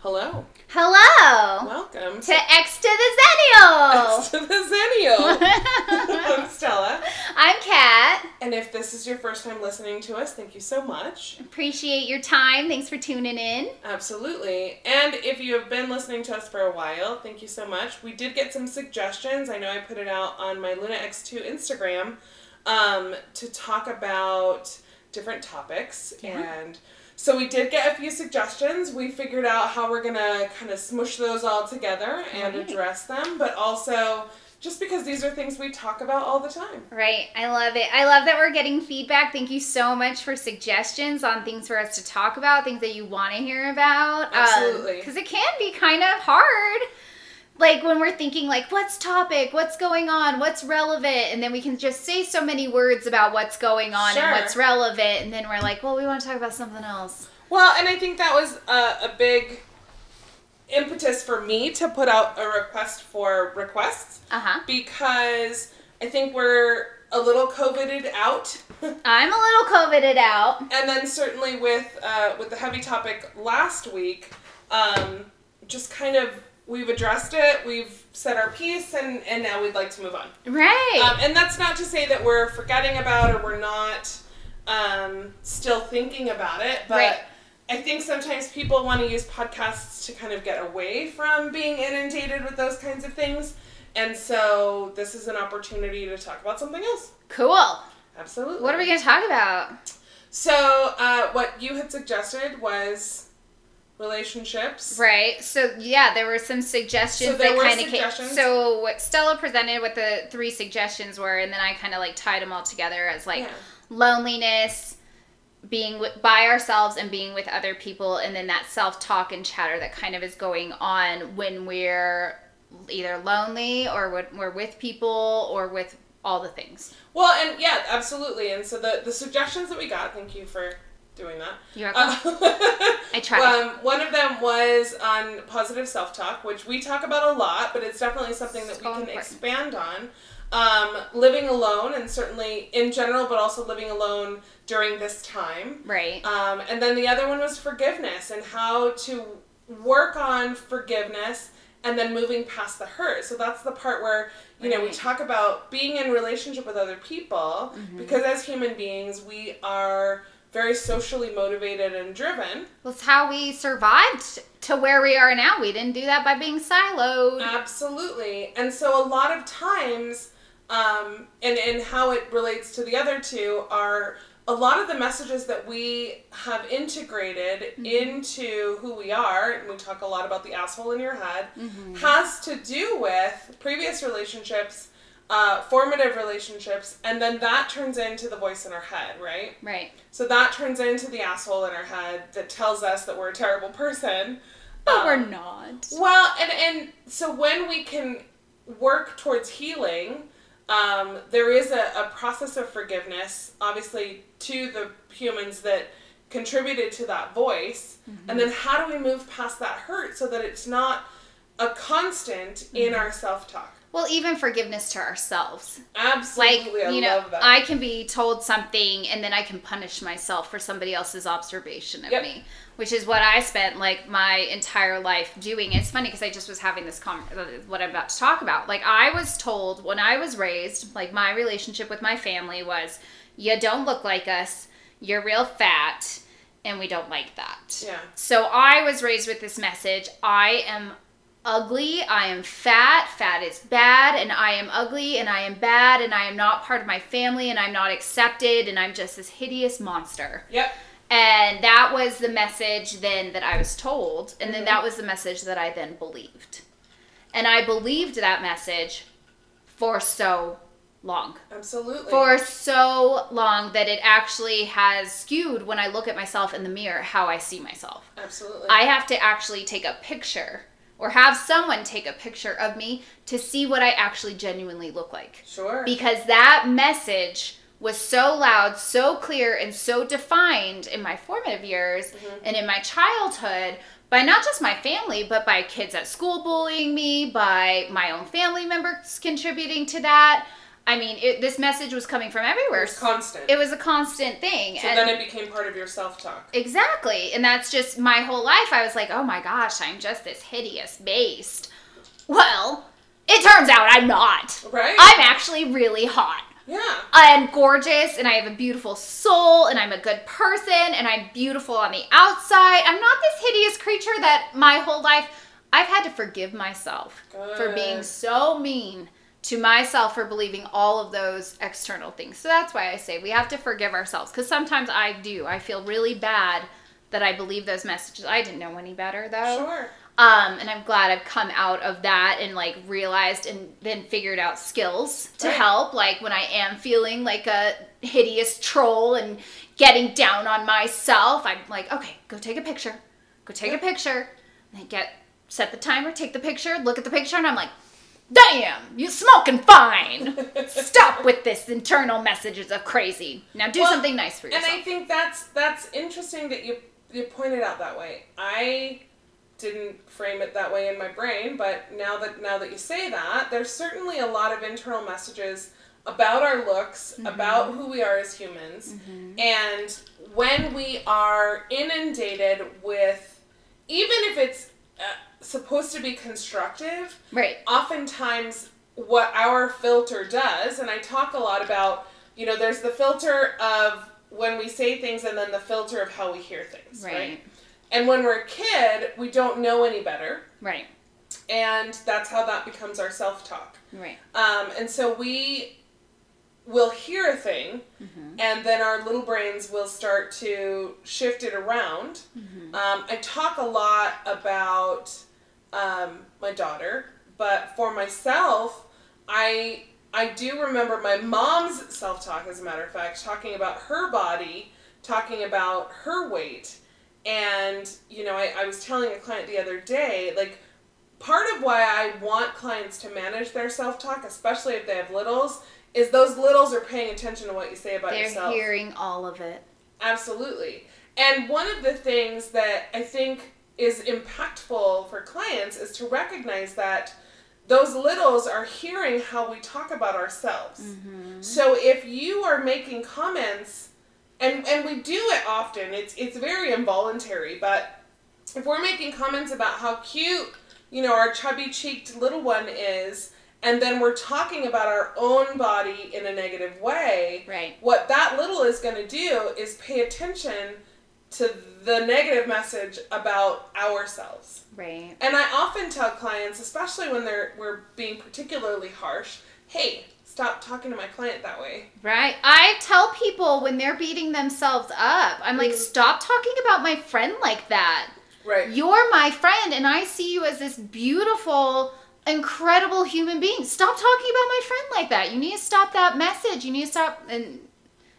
Hello. Hello. Welcome to X to the Zennial. X to the Zennial. I'm Stella. I'm Kat. And if this is your first time listening to us, thank you so much. Appreciate your time. Thanks for tuning in. Absolutely. And if you have been listening to us for a while, thank you so much. We did get some suggestions. I know I put it out on my Luna X2 Instagram um, to talk about different topics Yeah. and so we did get a few suggestions. We figured out how we're gonna kind of smush those all together and Right. address them, but also just because these are things we talk about all the time. Right. I love it. I love that we're getting feedback. Thank you so much for suggestions on things for us to talk about, things that you want to hear about. Um, Absolutely. Because it can be kind of hard. Like when we're thinking, like, what's topic? What's going on? What's relevant? And then we can just say so many words about what's going on Sure. and what's relevant. And then we're like, well, we want to talk about something else. Well, and I think that was a, a big impetus for me to put out a request for requests Uh huh. because I think we're a little coveted out. I'm a little coveted out. and then certainly with uh, with the heavy topic last week, um, just kind of we've addressed it, we've said our piece, and and now we'd like to move on. Right. Um, and that's not to say that we're forgetting about or we're not um, still thinking about it, but. Right. I think sometimes people want to use podcasts to kind of get away from being inundated with those kinds of things. And so this is an opportunity to talk about something else. cool. Absolutely. What are we going to talk about? So, uh, what you had suggested was relationships. Right. So yeah, there were some suggestions So there that kind of came. So what Stella presented, what the three suggestions were, and then I kind of like tied them all together as like Yeah. loneliness, being wi- by ourselves and being with other people, and then that self talk and chatter that kind of is going on when we're either lonely or when we're with people or with all the things. Well, and yeah, absolutely. And so the the suggestions that we got, thank you for doing that. You're Uh, I tried. Um, one of them was on positive self talk, which we talk about a lot, but it's definitely something that So we can important. expand on. Um, living alone, and certainly in general, but also living alone during this time. right. Um, and then the other one was forgiveness and how to work on forgiveness and then moving past the hurt. So that's the part where, you know, we talk about being in relationship with other people because as human beings, we are very socially motivated and driven. Well, it's how we survived to where we are now. We didn't do that by being siloed. Absolutely. And so a lot of times, um, and, and how it relates to the other two are a lot of the messages that we have integrated into who we are, and we talk a lot about the asshole in your head, has to do with previous relationships, uh, formative relationships, and then that turns into the voice in our head, right? Right. So that turns into the asshole in our head that tells us that we're a terrible person. But Um, we're not. well, and and so when we can work towards healing, um, there is a, a process of forgiveness, obviously, to the humans that contributed to that voice. And then how do we move past that hurt so that it's not a constant in our self talk? Well, even forgiveness to ourselves. Absolutely, like, I you know, love that. I can be told something and then I can punish myself for somebody else's observation of Yep. me, which is what I spent like my entire life doing. It's funny because I just was having this com- uh, what I'm about to talk about. Like I was told when I was raised, like my relationship with my family was, you don't look like us, you're real fat, and we don't like that. yeah. So I was raised with this message I am ugly, I am fat, fat is bad, and I am ugly, and I am bad, and I am not part of my family, and I'm not accepted, and I'm just this hideous monster. Yep. And that was the message then that I was told, and then Mhm. that was the message that I then believed. And I believed that message for so long Absolutely. for so long that it actually has skewed when I look at myself in the mirror how I see myself. Absolutely. I have to actually take a picture or have someone take a picture of me to see what I actually genuinely look like. sure. Because that message was so loud, so clear, and so defined in my formative years Mhm. and in my childhood by not just my family, but by kids at school bullying me, by my own family members contributing to that. I mean, it, this message was coming from everywhere. It's constant. It was a constant thing. so and then it became part of your self talk. Exactly. And that's just my whole life. I was like, oh my gosh, I'm just this hideous beast. Well, it turns out I'm not. Right? I'm actually really hot. yeah. I'm gorgeous and I have a beautiful soul and I'm a good person and I'm beautiful on the outside. I'm not this hideous creature that my whole life I've had to forgive myself for being so mean to myself for believing all of those external things. So that's why I say we have to forgive ourselves because sometimes I do. I feel really bad that I believe those messages. I didn't know any better though. Sure. Um, and I'm glad I've come out of that and like realized and then figured out skills to Right. help. Like when I am feeling like a hideous troll and getting down on myself, I'm like, okay, go take a picture. Go take a picture. And I get set the timer, take the picture, look at the picture, and I'm like, damn, you smoking fine. Stop with this internal messages of crazy. Now do Well, something nice for yourself. And. I think that's that's interesting that you you pointed out that way. I didn't frame it that way in my brain, but now that now that you say that, there's certainly a lot of internal messages about our looks, Mm-hmm. about who we are as humans. And when we are inundated with even if it's uh, supposed to be constructive, right. oftentimes what our filter does, and I talk a lot about, you know, there's the filter of when we say things and then the filter of how we hear things, right? Right. And when we're a kid, we don't know any better, Right. and that's how that becomes our self talk. Right. Um, and so we will hear a thing, and then our little brains will start to shift it around. Um, I talk a lot about um, my daughter, but for myself, I I do remember my mom's self talk. As a matter of fact, talking about her body, talking about her weight, and you know, I, I was telling a client the other day, like part of why I want clients to manage their self talk, especially if they have littles, is those littles are paying attention to what you say about They're yourself. hearing all of it. Absolutely. And one of the things that I think is impactful for clients is to recognize that those littles are hearing how we talk about ourselves. Mm-hmm. So if you are making comments and and we do it often, it's it's very involuntary, but if we're making comments about how cute, you know, our chubby cheeked little one is, and then we're talking about our own body in a negative way, Right. what that little is going to do is pay attention to the negative message about ourselves. Right. And I often tell clients, especially when they're we're being particularly harsh, hey, stop talking to my client that way. Right. I tell people when they're beating themselves up, I'm like, Mhm. stop talking about my friend like that. Right. You're my friend, and I see you as this beautiful, incredible human being. Stop talking about my friend like that. You need to stop that message. You need to stop. And,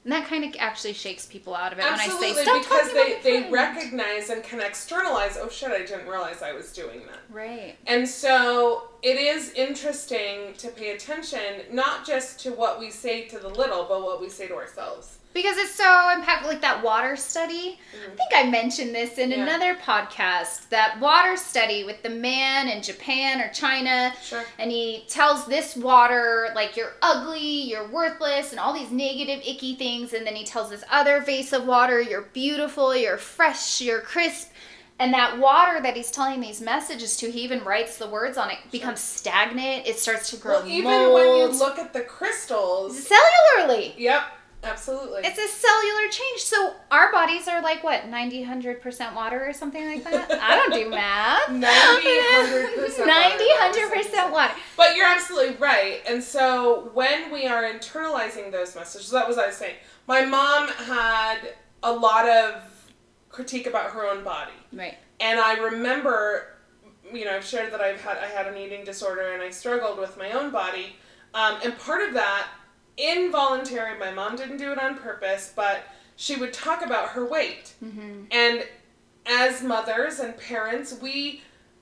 and that kind of actually shakes people out of it Absolutely, when I say, stop because they, they recognize and can externalize, oh shit, I didn't realize I was doing that. Right. And so it is interesting to pay attention not just to what we say to the little, but what we say to ourselves. Because it's so impactful, like that water study. I think I mentioned this in Mm-hmm. Yeah. another podcast. That water study with the man in Japan or China, Sure. and he tells this water like you're ugly, you're worthless, and all these negative, icky things. And then he tells this other vase of water, you're beautiful, you're fresh, you're crisp. And that water that he's telling these messages to, he even writes the words on it, becomes stagnant. It starts to grow Well, even when you look at the crystals, cellularly. yep, absolutely. It's a cellular change. So our bodies are like what, 90, 100% water or something like that? I don't do math. 90, 100% 90, water. 100% water. But you're absolutely right. And so when we are internalizing those messages, that was I was saying. My mom had a lot of critique about her own body. Right. And I remember, you know, I've shared that I've had I had an eating disorder and I struggled with my own body. Um, and part of that, involuntary, my mom didn't do it on purpose, but she would talk about her weight. Mm-hmm. And as mothers and parents, we,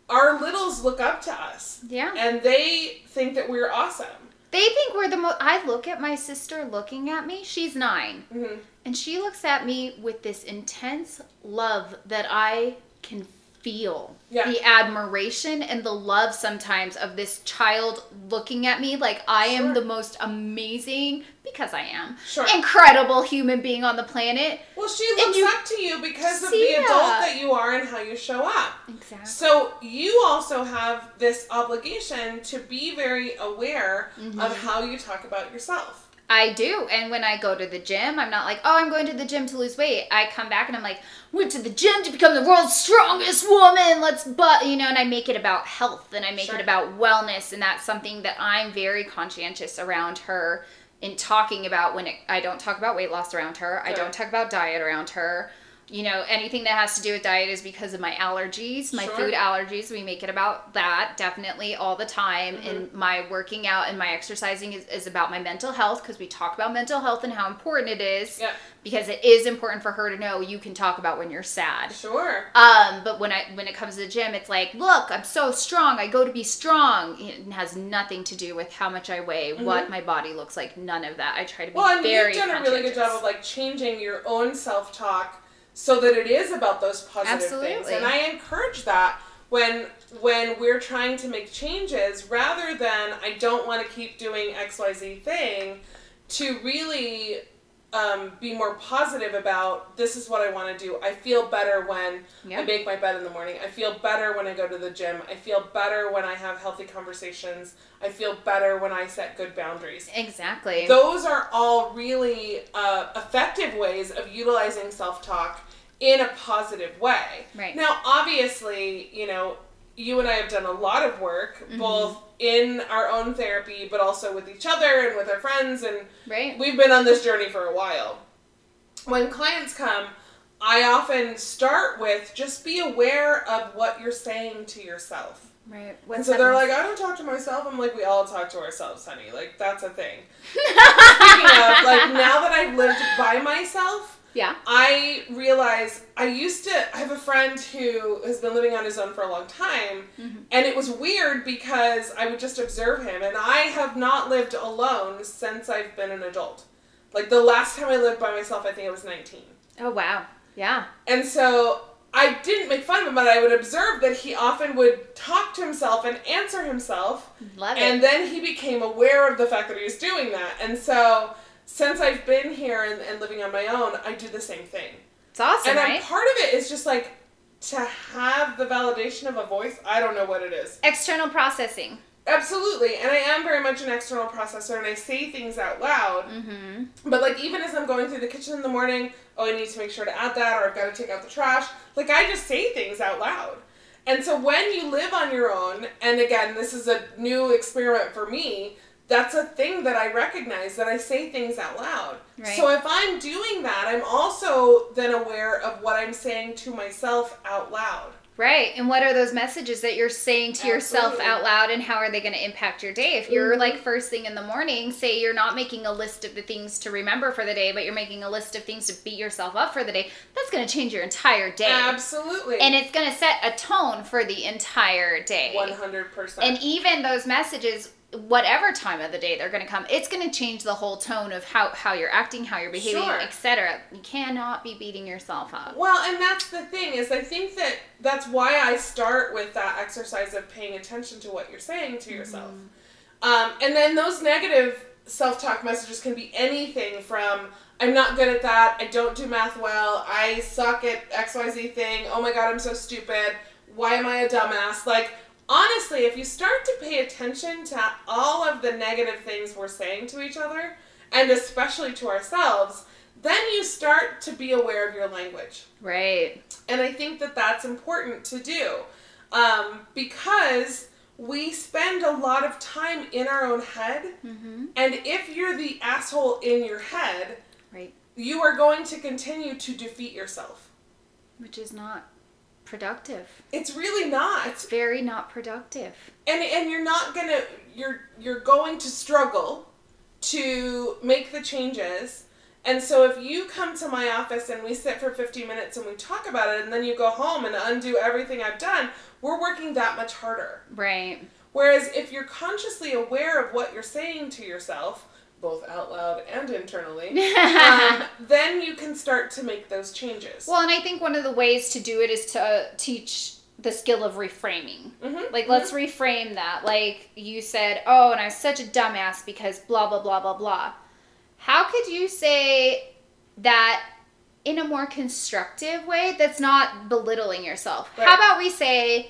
our littles look up to us Yeah. and they think that we're awesome. They think we're the most. I look at my sister looking at me. She's 9 hmm And she looks at me with this intense love that I can feel Yeah. the admiration and the love sometimes of this child looking at me like I am the most amazing because I am Sure. incredible human being on the planet. Well, she looks you up to you because of the adult that. that you are and how you show up. Exactly. So you also have this obligation to be very aware Mm-hmm. of how you talk about yourself. I do. And when I go to the gym, I'm not like, oh, I'm going to the gym to lose weight. I come back and I'm like, went to the gym to become the world's strongest woman. Let's, but, you know, and I make it about health and I make Sure. it about wellness. And that's something that I'm very conscientious around her in talking about when it, I don't talk about weight loss around her. I don't talk about diet around her. You know, anything that has to do with diet is because of my allergies, my Sure. food allergies. We make it about that definitely all the time. Mm-hmm. And my working out and my exercising is, is about my mental health because we talk about mental health and how important it is. Yeah. Because it is important for her to know you can talk about when you're sad. Sure. Um, but when I when it comes to the gym, it's like, look, I'm so strong. I go to be strong. It has nothing to do with how much I weigh, what my body looks like. None of that. I try to be Mm-hmm. Well, and very you've done a really good job of like changing your own self talk so that it is about those positive things. And I encourage that when when we're trying to make changes, rather than I don't want to keep doing X Y Z thing, to really um, be more positive about this is what I want to do. I feel better when Yeah. I make my bed in the morning. I feel better when I go to the gym. I feel better when I have healthy conversations. I feel better when I set good boundaries exactly. those are all really uh, effective ways of utilizing self-talk in a positive way Right. now obviously you know you and i have done a lot of work Mm-hmm. both in our own therapy but also with each other and with our friends and right. we've been on this journey for a while when clients come i often start with just be aware of what you're saying to yourself Right. and so they're mean? like, I don't talk to myself. I'm like, we all talk to ourselves, honey. Like, that's a thing. Speaking of, like, now that I've lived by myself, yeah. I realize I used to. I have a friend who has been living on his own for a long time, Mm-hmm. and it was weird because I would just observe him, and I have not lived alone since I've been an adult. Like, the last time I lived by myself, I think I was 19. Oh wow. Yeah. And so I didn't make fun of him, but I would observe that he often would talk to himself and answer himself. Love it. And then he became aware of the fact that he was doing that. And so since I've been here and, and living on my own, I do the same thing. It's awesome, and right? part of it is just like to have the validation of a voice. I don't know what it is. External processing. Absolutely. And I am very much an external processor and I say things out loud. Mm-hmm. But like even as I'm going through the kitchen in the morning, oh I need to make sure to add that or I've got to take out the trash. Like I just say things out loud. And so when you live on your own, and again, this is a new experiment for me, that's a thing that I recognize that I say things out loud. Right. So if I'm doing that, I'm also then aware of what I'm saying to myself out loud. Right. And what are those messages that you're saying to yourself out loud and how are they going to impact your day? If you're Mhm. like first thing in the morning, say you're not making a list of the things to remember for the day, but you're making a list of things to beat yourself up for the day, that's going to change your entire day. Absolutely. And it's going to set a tone for the entire day. 100%. And even those messages, whatever time of the day they're going to come, it's going to change the whole tone of how, how you're acting, how you're behaving, Sure. etc. You cannot be beating yourself up. Well, and that's the thing is I think that that's why I start with that exercise of paying attention to what you're saying to yourself. Um, and then those negative self-talk messages can be anything from I'm not good at that, I don't do math well, I suck at XYZ thing, oh my god, I'm so stupid, why am I a dumbass? Like honestly, if you start to pay attention to all of the negative things we're saying to each other, and especially to ourselves, then you start to be aware of your language. Right. And I think that that's important to do um, because we spend a lot of time in our own head. Mm-hmm. And if you're the asshole in your head, Right. you are going to continue to defeat yourself. Which is not productive. It's really not. It's very not productive. and and you're not gonna you're you're going to struggle to make the changes and so if you come to my office and we sit for 50 minutes and we talk about it and then you go home and undo everything i've done we're working that much harder Right. whereas if you're consciously aware of what you're saying to yourself both out loud and internally um, then you can start to make those changes Well, and I think one of the ways to do it is to uh, teach the skill of reframing. Mhm, Like, let's reframe that. Like, you said, oh, and I was such a dumbass because blah, blah, blah, blah, blah. How could you say that in a more constructive way that's not belittling yourself? Right. How about we say,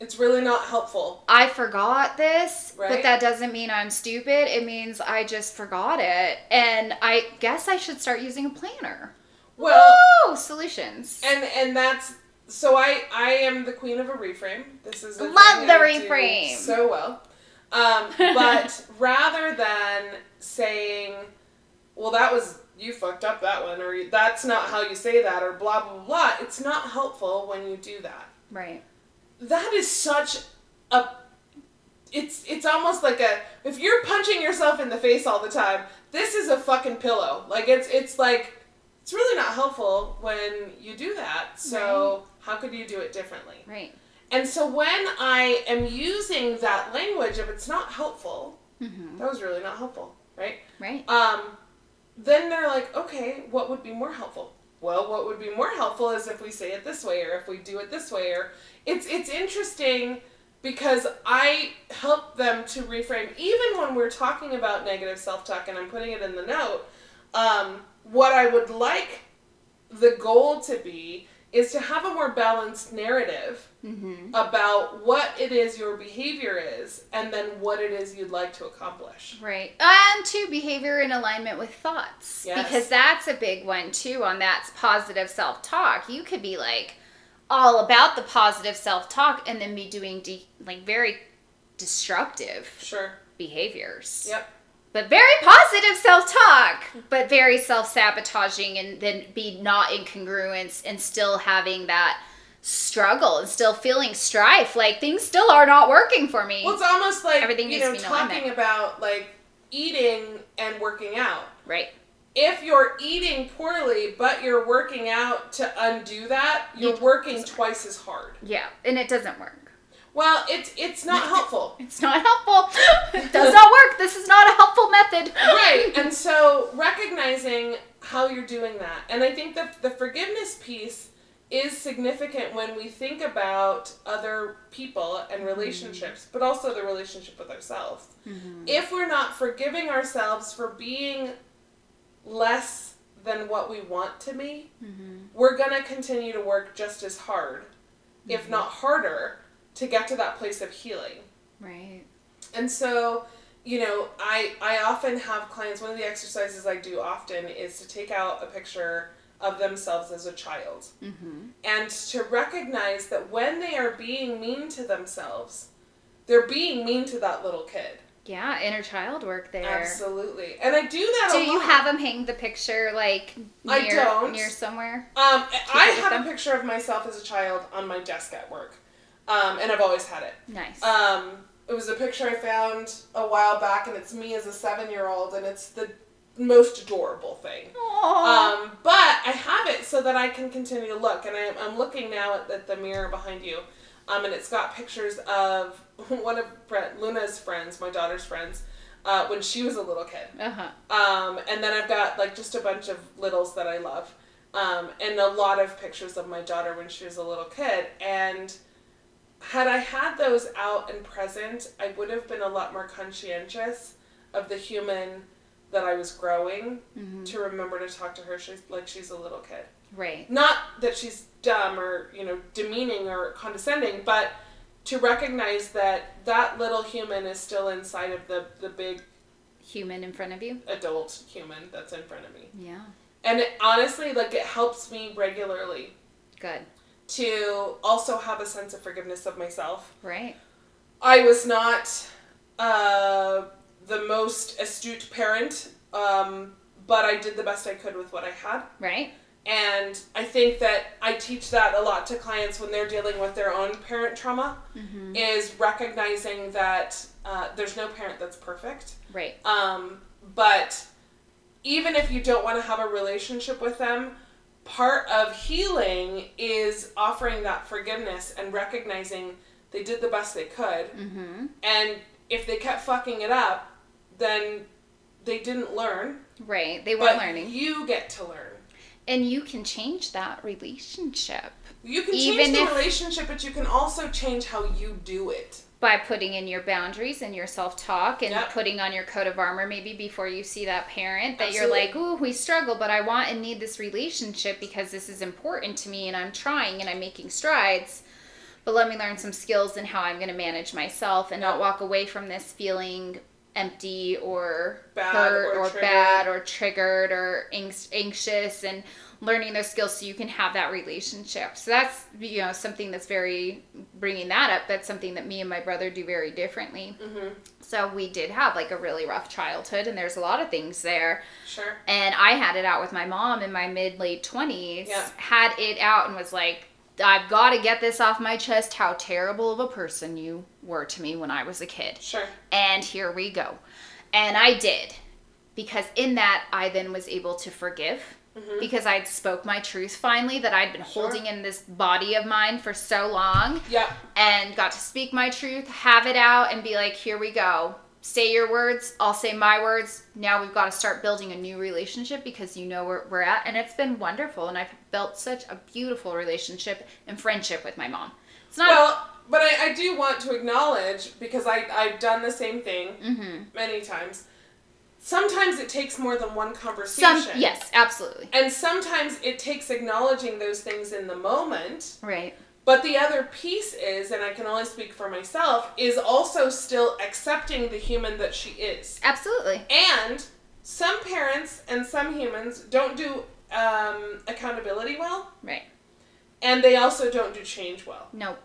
It's really not helpful. I forgot this, but that doesn't mean I'm stupid. It means I just forgot it. And I guess I should start using a planner. Well! Solutions. and and that's so I I am the queen of a reframe. This is Love the reframe. so well. Um, but rather than saying, "Well, that was you fucked up that one," or "That's not how you say that," or blah blah blah, it's not helpful when you do that. right. That is such a it's it's almost like a if you're punching yourself in the face all the time, this is a fucking pillow. Like it's it's like it's really not helpful when you do that. So how could you do it differently? Right. And so when I am using that language if it's not helpful, Mm-hmm. that was really not helpful, right? Right. Um, then they're like, okay, what would be more helpful? Well, what would be more helpful is if we say it this way, or if we do it this way, or it's it's interesting because I help them to reframe even when we're talking about negative self talk, and I'm putting it in the note. Um, what I would like the goal to be is to have a more balanced narrative Mm-hmm. about what it is your behavior is, and then what it is you'd like to accomplish. Right. And to behavior in alignment with thoughts. Yes. Because that's a big one too on that positive self talk. You could be like all about the positive self talk and then be doing de- like very destructive Sure. behaviors. Yep. But very positive self talk, but very self sabotaging and then be not in congruence and still having that struggle and still feeling strife. Like things still are not working for me. Well, it's almost like Everything you know to be in alignment. talking about like eating and working out. right. If you're eating poorly but you're working out to undo that, you're You- working twice as hard. Yeah. And it doesn't work. Well, it's it's not helpful. It's not helpful. it does not work. This is not a helpful method. right. And so recognizing how you're doing that. And I think that the forgiveness piece is significant when we think about other people and mm-hmm. relationships, but also the relationship with ourselves. Mm-hmm. If we're not forgiving ourselves for being less than what we want to be, mm-hmm. we're going to continue to work just as hard, if not harder, to get to that place of healing. Right. And so, you know, I I often have clients. One of the exercises I do often is to take out a picture of themselves as a child, Mm-hmm. and to recognize that when they are being mean to themselves, they're being mean to that little kid. Yeah, inner child work there. Absolutely, and I do that. Do you have them hang the picture like near, I don't. near somewhere? Um, I have them? a picture of myself as a child on my desk at work, um, and I've always had it. Nice. Um, it was a picture I found a while back, and it's me as a seven-year-old, and it's the most adorable thing. Um, but I have it so that I can continue to look, and I, I'm looking now at, at the mirror behind you, um, and it's got pictures of one of Luna's friends, my daughter's friends, uh, when she was a little kid. uh-huh. Um, and then I've got like just a bunch of littles that I love, um, and a lot of pictures of my daughter when she was a little kid. And had I had those out and present, I would have been a lot more conscientious of the human that I was growing Mhm. to remember to talk to her she's, like she's a little kid. Right. Not that she's dumb or you know demeaning or condescending, but to recognize that that little human is still inside of the the big Human in front of you. adult human that's in front of me. Yeah. And it, honestly, like it helps me regularly Good. To also have a sense of forgiveness of myself. Right. I was not uh, the most astute parent, um, but I did the best I could with what I had. Right. And I think that I teach that a lot to clients when they're dealing with their own parent trauma, Mm-hmm. is recognizing that uh, there's no parent that's perfect. Right. Um, but even if you don't want to have a relationship with them, part of healing is offering that forgiveness and recognizing they did the best they could. Mm-hmm. And if they kept fucking it up, then they didn't learn. Right. They weren't But learning. you get to learn. And you can change that relationship. You can Even change the if- relationship, but you can also change how you do it. By putting in your boundaries and your self-talk and Yep. putting on your coat of armor maybe before you see that parent that you're like ooh we struggle but i want and need this relationship because this is important to me and i'm trying and i'm making strides. But let me learn some skills in how i'm going to manage myself and not walk away from this feeling empty or Bad hurt or or, bad or triggered or anx- anxious and learning those skills so you can have that relationship so that's you know something that's very bringing that up that's something that me and my brother do very differently Mm-hmm. so we did have like a really rough childhood and there's a lot of things there Sure. and i had it out with my mom in my mid late 20s Yeah. had it out and was like i've got to get this off my chest how terrible of a person you were to me when i was a kid Sure. and here we go. And I did. Because in that I then was able to forgive Mhm. because I'd spoke my truth finally that I'd been Sure. holding in this body of mine for so long Yeah. and got to speak my truth, have it out and be like, "Here we go. Say your words, I'll say my words. Now we've got to start building a new relationship because you know where we're at." And it's been wonderful and I've built such a beautiful relationship and friendship with my mom. It's not Well, but I, I do want to acknowledge because I I've done the same thing Mhm. many times. Sometimes it takes more than one conversation. some yes, absolutely. And sometimes it takes acknowledging those things in the moment. Right. But the other piece is, and I can only speak for myself, is also still accepting the human that she is. Absolutely. And some parents and some humans don't do um, accountability well, Right. and they also don't do change well. Nope.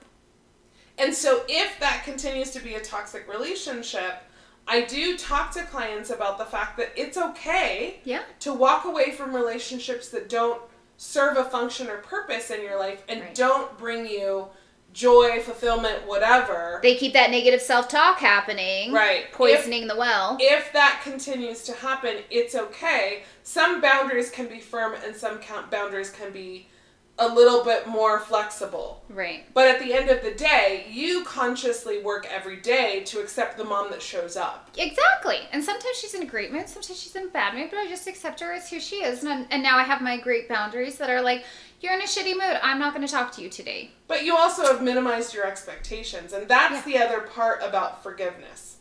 And so, if that continues to be a toxic relationship, I do talk to clients about the fact that it's okay Yeah. to walk away from relationships that don't serve a function or purpose in your life and Right. don't bring you joy, fulfillment, whatever. They keep that negative self talk happening. Right. Poisoning the well. if that continues to happen, it's okay. Some boundaries can be firm and some boundaries can be a little bit more flexible. right. But at the end of the day, you consciously work every day to accept the mom that shows up. Exactly. And sometimes she's in a great mood, sometimes she's in a bad mood, but I just accept her as who she is. And, and now I have my great boundaries that are like, you're in a shitty mood. I'm not going to talk to you today. But you also have minimized your expectations. And that's the other part about forgiveness.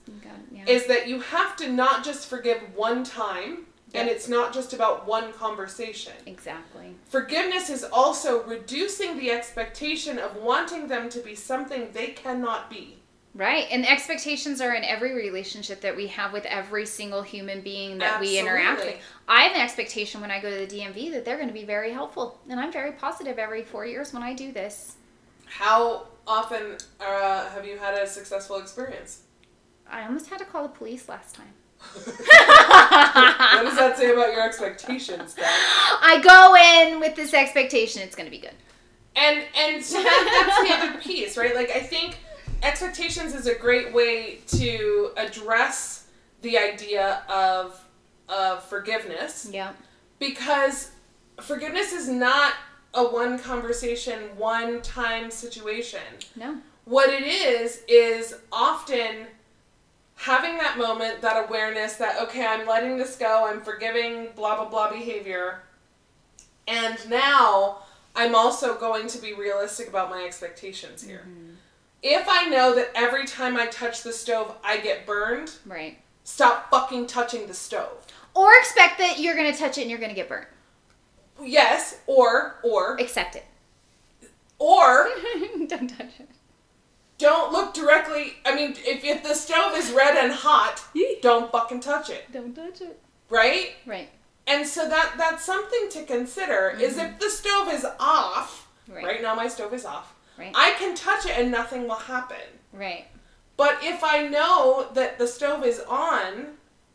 yeah. Is that you have to not just forgive one time and it's not just about one conversation. exactly. Forgiveness is also reducing the expectation of wanting them to be something they cannot be. Right. And expectations are in every relationship that we have with every single human being that we interact with. Absolutely. I have an expectation when I go to the DMV that they're going to be very helpful. And I'm very positive every four years when I do this. How often uh, have you had a successful experience? I almost had to call the police last time. What does that say about your expectations, Dad? I go in with this expectation it's going to be good. And and so that, that's the other piece, right? Like I think expectations is a great way to address the idea of of forgiveness Yeah. because forgiveness is not a one conversation, one time situation. No. What it is is often having that moment, that awareness that okay, I'm letting this go, I'm forgiving blah blah blah behavior. And now I'm also going to be realistic about my expectations here. Mm-hmm. If I know that every time I touch the stove I get burned, Right. stop fucking touching the stove. Or expect that you're going to touch it and you're going to get burnt. Yes, or or Accept it. or Don't touch it. Don't look directly. I mean, if, if the stove is red and hot, don't fucking touch it, Don't touch it. right? Right. And so that that's something to consider. Is if mm-hmm. the stove is off, Right. right. now my stove is off. Right. I can touch it and nothing will happen. Right. But if I know that the stove is on,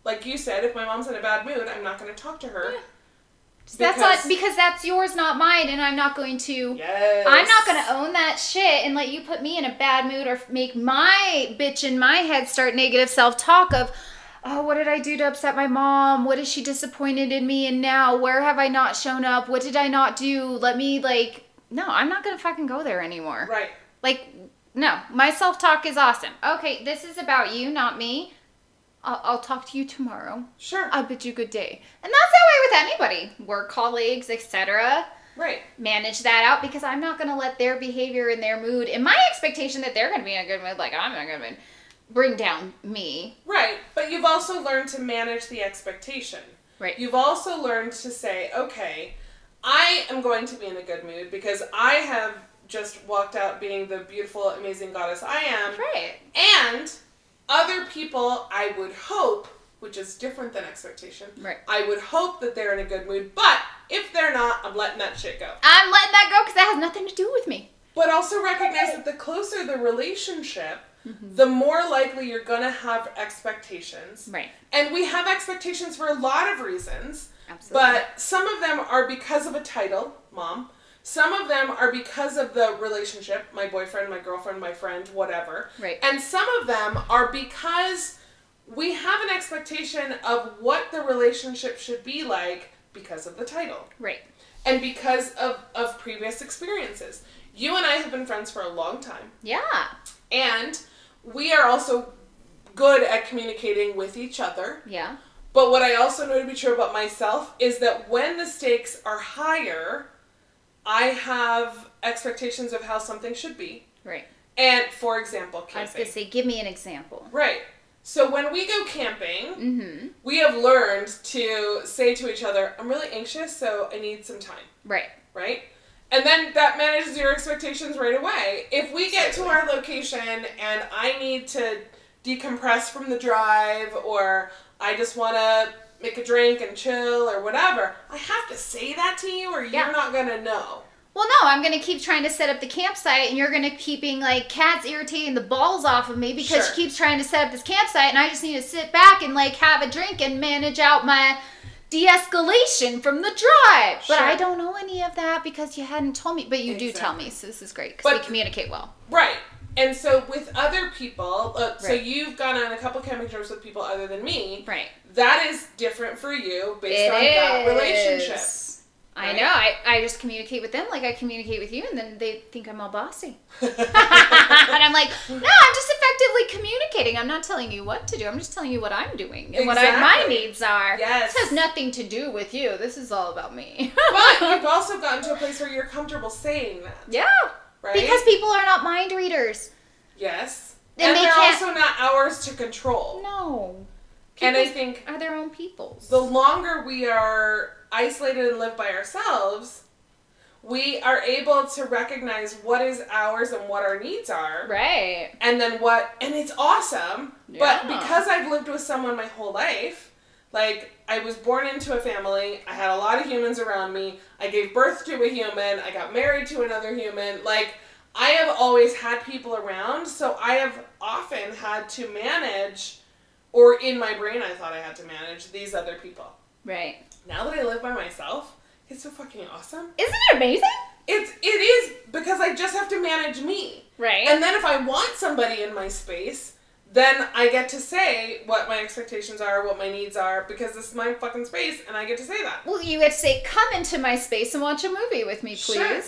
like you said, if my mom's in a bad mood, I'm not going to talk to her. Yeah. That's Because- not because that's yours, not mine, and I'm not going to. Yes. I'm not going to own that shit and let you put me in a bad mood or make my bitch in my head start negative self talk of, oh, what did I do to upset my mom? What is she disappointed in me? And now, where have I not shown up? What did I not do? Let me, like, no, I'm not going to fucking go there anymore. Right. Like, no, my self talk is awesome. Okay, this is about you, not me. I'll, I'll talk to you tomorrow. Sure. I bid you good day. And that's that way with anybody, work colleagues, etc. Right. manage that out because I'm not going to let their behavior and their mood and my expectation that they're going to be in a good mood, like I'm not going to bring down me. Right. But you've also learned to manage the expectation. Right. You've also learned to say, okay, I am going to be in a good mood because I have just walked out being the beautiful, amazing goddess I am. Right. And other people, I would hope, which is different than expectation, Right. I would hope that they're in a good mood. But if they're not, I'm letting that shit go. I'm letting that go because that has nothing to do with me. But also recognize that the closer the relationship, mm-hmm. the more likely you're going to have expectations. Right. And we have expectations for a lot of reasons. Absolutely. But some of them are because of a title, mom. Some of them are because of the relationship, my boyfriend, my girlfriend, my friend, whatever. Right. And some of them are because we have an expectation of what the relationship should be like because of the title right. and because of, of previous experiences. You and I have been friends for a long time, Yeah. and we are also good at communicating with each other. Yeah. But what I also know to be true about myself is that when the stakes are higher, I have expectations of how something should be. Right. And for example, camping. I was to say, give me an example. Right. So when we go camping, Mm-hmm. we have learned to say to each other, I'm really anxious, so I need some time. Right. Right? And then that manages your expectations right away. If we get to our location and I need to decompress from the drive or I just want to make a drink and chill or whatever, I have to say that to you or Yeah. you're not going to know. Well, no, I'm going to keep trying to set up the campsite, and you're going to keep being like Kat's irritating the balls off of me because Sure. she keeps trying to set up this campsite, and I just need to sit back and like have a drink and manage out my de-escalation from the drive. But I don't know any of that because you hadn't told me. But you do tell me, so this is great because we communicate well. Right. And so with other people, uh, so you've gone on a couple camping trips with people other than me. Right. That is different for you based It on that relationship. is. I know. I, I just communicate with them like I communicate with you, and then they think I'm all bossy. and I'm like, no, I'm just effectively communicating. I'm not telling you what to do. I'm just telling you what I'm doing and what I, my needs are. Yes. This has nothing to do with you. This is all about me. but you've also gotten to a place where you're comfortable saying that, yeah. Right? Because people are not mind readers. yes, And and they they're can't- also not ours to control. No. And I think are their own peoples. the longer we are isolated and live by ourselves, we are able to recognize what is ours and what our needs are. right. and then what and it's awesome but because i've lived with someone my whole life like i was born into a family. I had a lot of humans around me. I gave birth to a human. I got married to another human. Like i have always had people around so i have often had to manage or in my brain i thought i had to manage these other people. Right. now that i live by myself it's so fucking awesome. Isn't it amazing? it's it is because i just have to manage me. Right. and then if I want somebody in my space, then I get to say what my expectations are, what my needs are, because this is my fucking space, and I get to say that. well, you get to say, come into my space and watch a movie with me, please. Sure.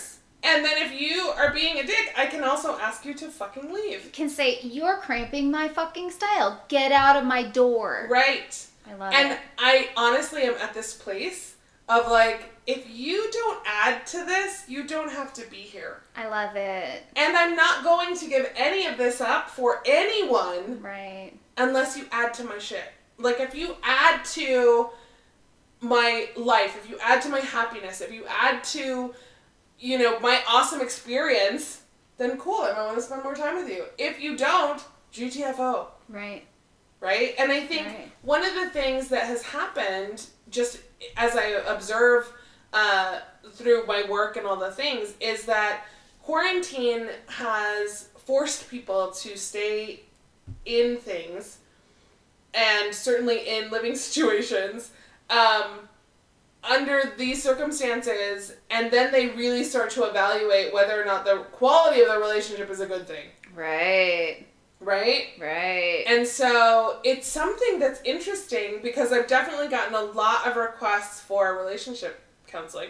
And then if you are being a dick, I can also ask you to fucking leave. can say, You're cramping my fucking style. Get out of my door. Right. I love And it. And I honestly am at this place of like, if you don't add to this, you don't have to be here. I love it. And I'm not going to give any of this up for anyone Right. unless you add to my shit. Like if you add to my life, if you add to my happiness, if you add to you know my awesome experience, then cool, I might want to spend more time with you. If you don't, GTFO, Right. right? And I think Right. one of the things that has happened just as I observe uh, through my work and all the things is that quarantine has forced people to stay in things and certainly in living situations um, under these circumstances and then they really start to evaluate whether or not the quality of the relationship is a good thing Right. Right Right. and so it's something that's interesting because I've definitely gotten a lot of requests for relationship counseling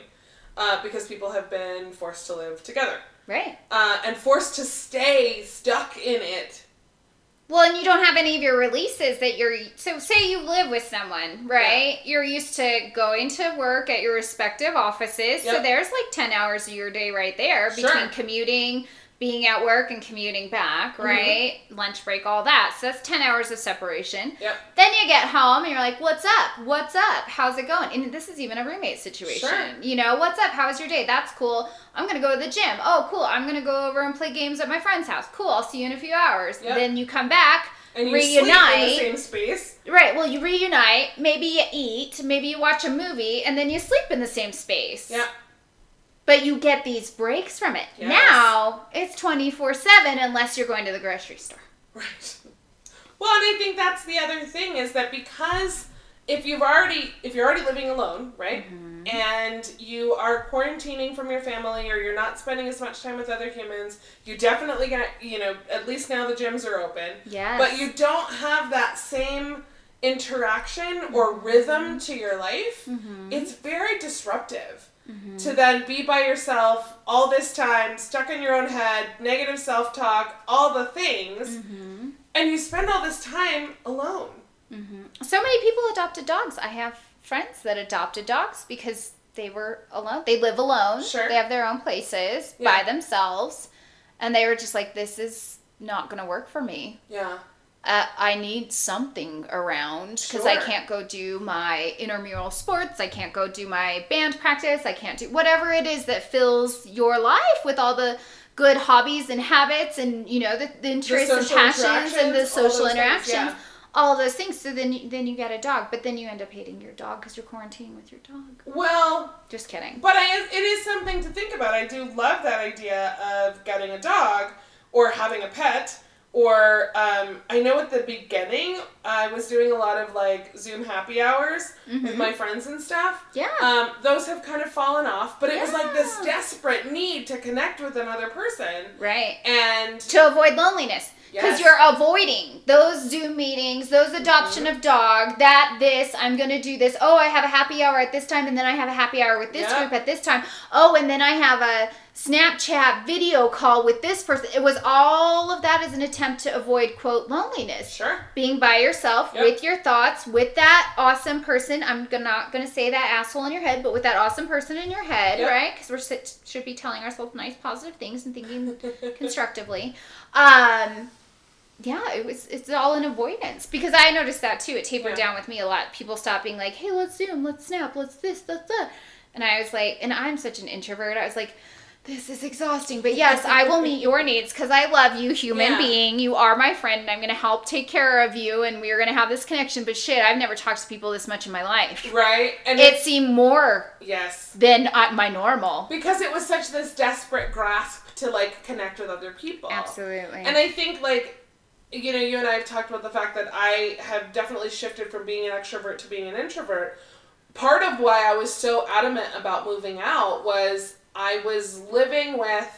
uh, because people have been forced to live together right. uh, and forced to stay stuck in it Well, and you don't have any of your releases that you're. So, say you live with someone, right? You're used to going to work at your respective offices. So, there's like 10 hours of your day right there Sure. between commuting, being at work, and commuting back, Mm-hmm. right? Lunch break, all that. So, that's 10 hours of separation. Yep. Then you get home and you're like, what's up? What's up? How's it going? And this is even a roommate situation. Sure. You know, what's up? How was your day? That's cool. I'm going to go to the gym. Oh, cool. I'm going to go over and play games at my friend's house. Cool. I'll see you in a few hours. Yep. Then you come back. And you reunite. sleep in the same space. Right. Well, you reunite. Maybe you eat. Maybe you watch a movie. And then you sleep in the same space. Yeah. But you get these breaks from it. Yes. Now it's 24 7 unless you're going to the grocery store. Right. Well, and I think that's the other thing is that because if you've already if you're already living alone, right? Mm-hmm. And you are quarantining from your family or you're not spending as much time with other humans, you definitely get, you know, at least now the gyms are open. Yes. But you don't have that same interaction or rhythm mm-hmm. to your life. Mm-hmm. It's very disruptive. Mm-hmm. To then be by yourself all this time, stuck in your own head, negative self talk, all the things, mm-hmm. and you spend all this time alone. Mm-hmm. So many people adopted dogs. I have friends that adopted dogs because they were alone. They live alone. Sure. They have their own places Yeah. by themselves. And they were just like, this is not going to work for me. Yeah. Uh, I need something around because I can't go do my intramural sports. I can't go do my band practice. I can't do whatever it is that fills your life with all the good hobbies and habits and you know the, the interests and passions and the interactions, all social things, interactions yeah. all those things so then you, then you get a dog but then you end up hating your dog because you're quarantining with your dog Well, just kidding But I, it is something to think about. I do love that idea of getting a dog or having a pet. Or um, I know at the beginning I was doing a lot of like Zoom happy hours with my friends and stuff. yeah. Um, those have kind of fallen off, but it was like this desperate need to connect with another person. right. And to avoid loneliness because Yes. you're avoiding those zoom meetings those adoption Mm-hmm. of dog that this i'm gonna do this oh i have a happy hour at this time and then i have a happy hour with this Yeah. group at this time oh and then i have a snapchat video call with this person it was all of that as an attempt to avoid quote loneliness sure, being by yourself Yep. with your thoughts with that awesome person i'm not gonna say that asshole in your head but with that awesome person in your head Yep. right because we're sit, should be telling ourselves nice positive things and thinking constructively um yeah it was it's all an avoidance because i noticed that too it tapered Yeah. down with me a lot people stop being like hey let's zoom let's snap let's this let's that and i was like and i'm such an introvert i was like this is exhausting but yes i will meet your needs because i love you human Yeah. being you are my friend and i'm going to help take care of you and we're going to have this connection but shit i've never talked to people this much in my life right? And it seemed more yes, than uh, my normal because it was such this desperate grasp to like connect with other people. absolutely And I think like you know, you and I have talked about the fact that I have definitely shifted from being an extrovert to being an introvert. Part of why I was so adamant about moving out was I was living with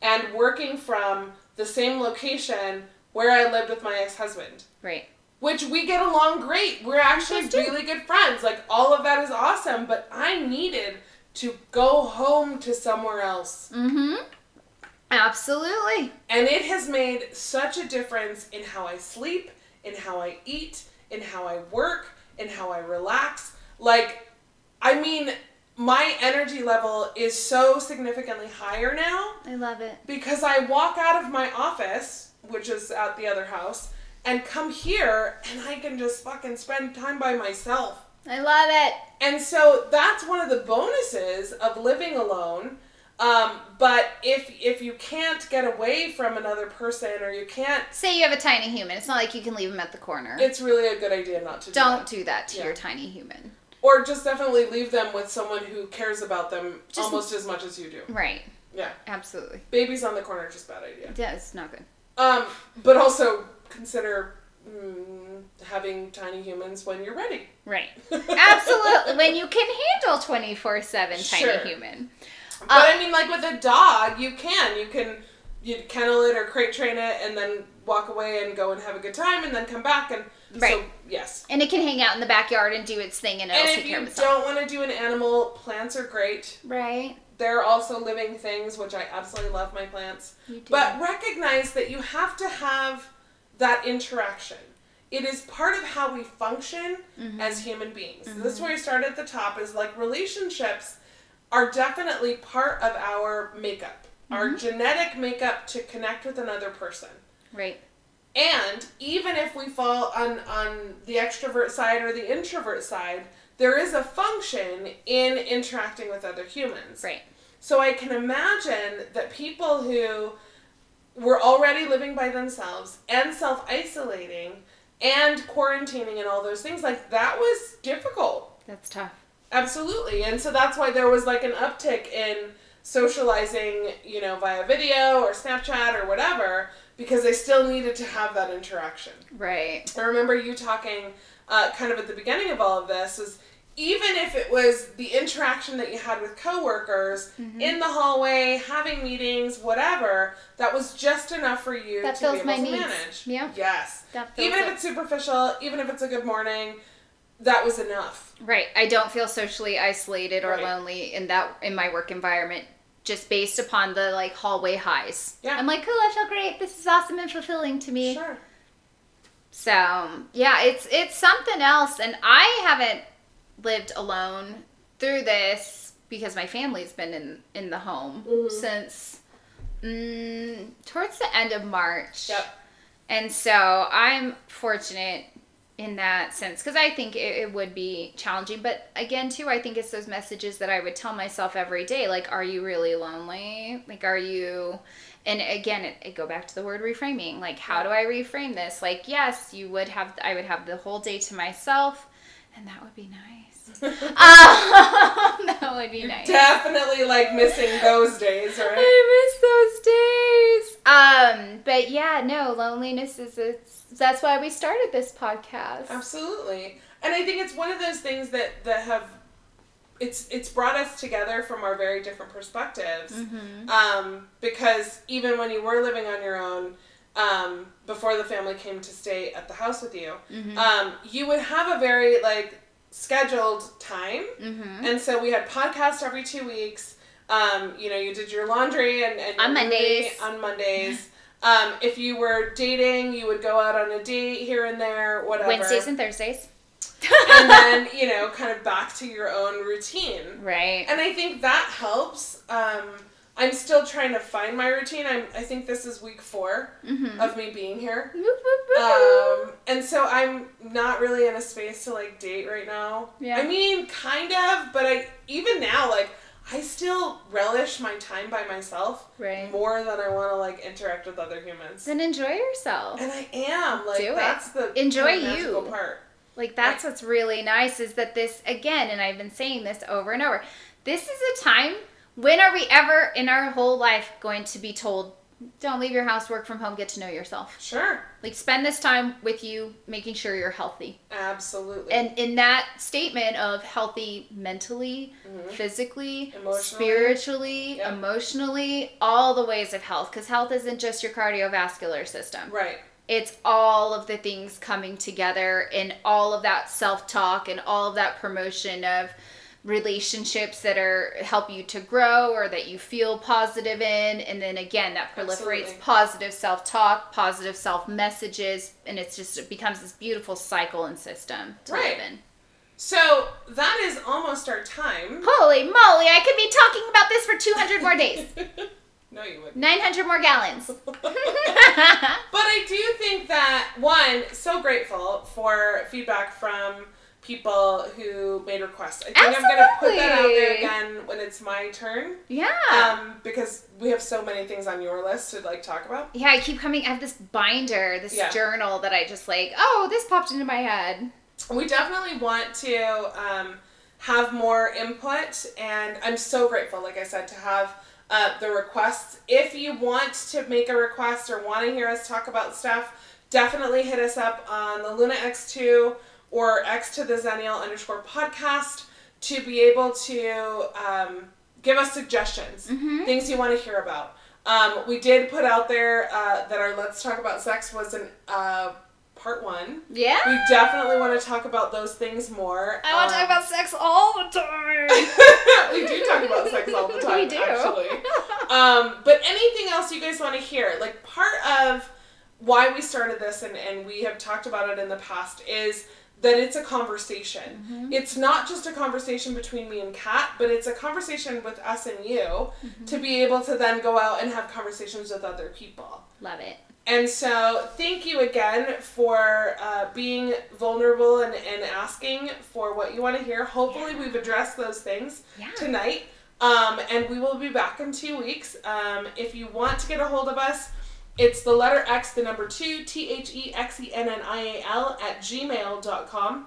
and working from the same location where I lived with my ex-husband. right Which we get along great. We're actually really good friends. Like all of that is awesome, but I needed to go home to somewhere else. mm-hmm absolutely And it has made such a difference in how I sleep, in how I eat, in how I work, in how I relax. Like, I mean, my energy level is so significantly higher now i love it because I walk out of my office, which is at the other house, and come here and I can just fucking spend time by myself. i love it And so that's one of the bonuses of living alone. Um, but if if you can't get away from another person or you can't, Say you have a tiny human. It's not like you can leave them at the corner. it's really a good idea not to do Don't that. do that to Yeah. your tiny human. Or just definitely leave them with someone who cares about them Just- almost as much as you do. Right. Yeah, Absolutely. babies on the corner just bad idea. Yeah, it's not good. Um, but also consider mm, having tiny humans when you're ready. Right. Absolutely. when you can handle 24 7 tiny Sure. human. Uh, but I mean, like with a dog, you can you can you kennel it or crate train it, and then walk away and go and have a good time, and then come back and so yes. And it can hang out in the backyard and do its thing and it'll And take if care of itself. don't want to do an animal, plants are great. Right. They're also living things, which I absolutely love my plants. You do. But recognize that you have to have that interaction. It is part of how we function mm-hmm. as human beings. This is mm-hmm. where we started at the top is like relationships are definitely part of our makeup, our mm-hmm. genetic makeup to connect with another person. Right. And even if we fall on on the extrovert side or the introvert side, there is a function in interacting with other humans. Right. So I can imagine that people who were already living by themselves and self isolating and quarantining and all those things, like that was difficult. That's tough. Absolutely. And so that's why there was like an uptick in socializing, you know, via video or Snapchat or whatever, because they still needed to have that interaction. Right. I remember you talking uh, kind of at the beginning of all of this was even if it was the interaction that you had with coworkers Mm-hmm. in the hallway, having meetings, whatever, that was just enough for you That to be able my to needs. manage. Yeah. Yes. Even if it. it's superficial, even if it's a good morning, that was enough. Right. I don't feel socially isolated or Right. lonely in that in my work environment just based upon the like hallway highs. Yeah. I'm like, "Cool, I feel great. This is awesome and fulfilling to me." Sure. So, yeah, it's it's something else and I haven't lived alone through this because my family's been in in the home Mhm. since mm, towards the end of March. Yep. And so I'm fortunate in that sense because I think it, it would be challenging. But again, too, I think it's those messages that I would tell myself every day like, are you really lonely? Like, are you. And again, it, it go back to the word reframing. Like, how do I reframe this? Like, yes, you would have, I would have the whole day to myself, and that would be nice. Um, that would be nice. Definitely like missing those days, right? I miss those days. Um, but yeah, no, loneliness is it's that's why we started this podcast. Absolutely. And I think it's one of those things that that have it's it's brought us together from our very different perspectives. Mm-hmm. Um, because even when you were living on your own, um, before the family came to stay at the house with you, Mm-hmm. um, you would have a very like scheduled time. Mm-hmm. And so we had podcasts every two weeks. Um, you know, you did your laundry and, and On Mondays. On Mondays. Um, if you were dating, you would go out on a date here and there, whatever. Wednesdays and Thursdays. and then, you know, kind of back to your own routine. right. And I think that helps. Um, I'm still trying to find my routine. I'm, I think this is week 4 Mm-hmm. of me being here. Um, and so I'm not really in a space to like date right now. Yeah. I mean, kind of, but I even now like I still relish my time by myself right. more than I want to like interact with other humans. Then enjoy yourself. And I am like Do it. that's the Enjoy kind of magical you. part. Like that's what's really nice is that this again, and I've been saying this over and over. This is a time. When are we ever in our whole life going to be told, "Don't leave your house, work from home, get to know yourself"? Sure, Like spend this time with you, making sure you're healthy. absolutely. And in that statement of healthy mentally, Mhm. physically, Emotionally. spiritually, Yep. emotionally, all the ways of health, because health isn't just your cardiovascular system. right, It's all of the things coming together and all of that self talk and all of that promotion of relationships that are help you to grow or that you feel positive in and then again that proliferates Absolutely. positive self-talk positive self-messages and it's just it becomes this beautiful cycle and system to Right. live in so that is almost our time. holy moly i could be talking about this for 200 more days no, you wouldn't. 900 more gallons But I do think that one, so grateful for feedback from people who made requests. I think I'm gonna put that out there again when it's my turn. yeah Um, because we have so many things on your list to like talk about. Yeah, I keep coming. I have this binder, this Yeah. journal that I just like. Oh, this popped into my head. We definitely want to um, have more input, and I'm so grateful, like I said, to have uh, the requests. If you want to make a request or want to hear us talk about stuff, definitely hit us up on the Luna X2 or X to the Xennial underscore podcast to be able to um, give us suggestions, Mhm. things you want to hear about. Um, we did put out there uh, that our Let's Talk About Sex was an uh, part one. Yeah. We definitely want to talk about those things more. I want to Um, talk about sex all the time. we do talk about sex all the time. We do. Actually. Um, but anything else you guys want to hear? Like part of why we started this and, and we have talked about it in the past is that it's a conversation. Mm-hmm. It's not just a conversation between me and Kat, but it's a conversation with us and you Mm-hmm. to be able to then go out and have conversations with other people. Love it. And so, thank you again for uh, being vulnerable and, and asking for what you want to hear. Hopefully, Yeah. we've addressed those things Yeah. tonight. Um, and we will be back in two weeks. Um, if you want to get a hold of us, it's the letter X, the number two, T H E X E N N I A L, at gmail.com.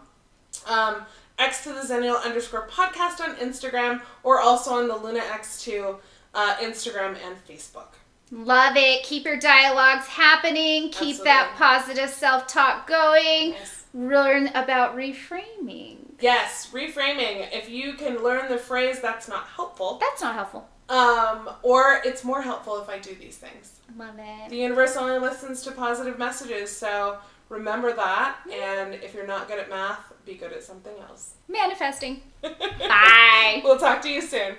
Um, X to the Xennial underscore podcast on Instagram, or also on the Luna X2 uh, Instagram and Facebook. Love it. Keep your dialogues happening. Keep that positive self talk going. Yes. Learn about reframing. Yes, reframing. If you can learn the phrase, that's not helpful. That's not helpful. Um, or it's more helpful if I do these things. Love it. The universe only listens to positive messages, so remember that. And if you're not good at math, be good at something else. Manifesting. Bye. We'll talk to you soon.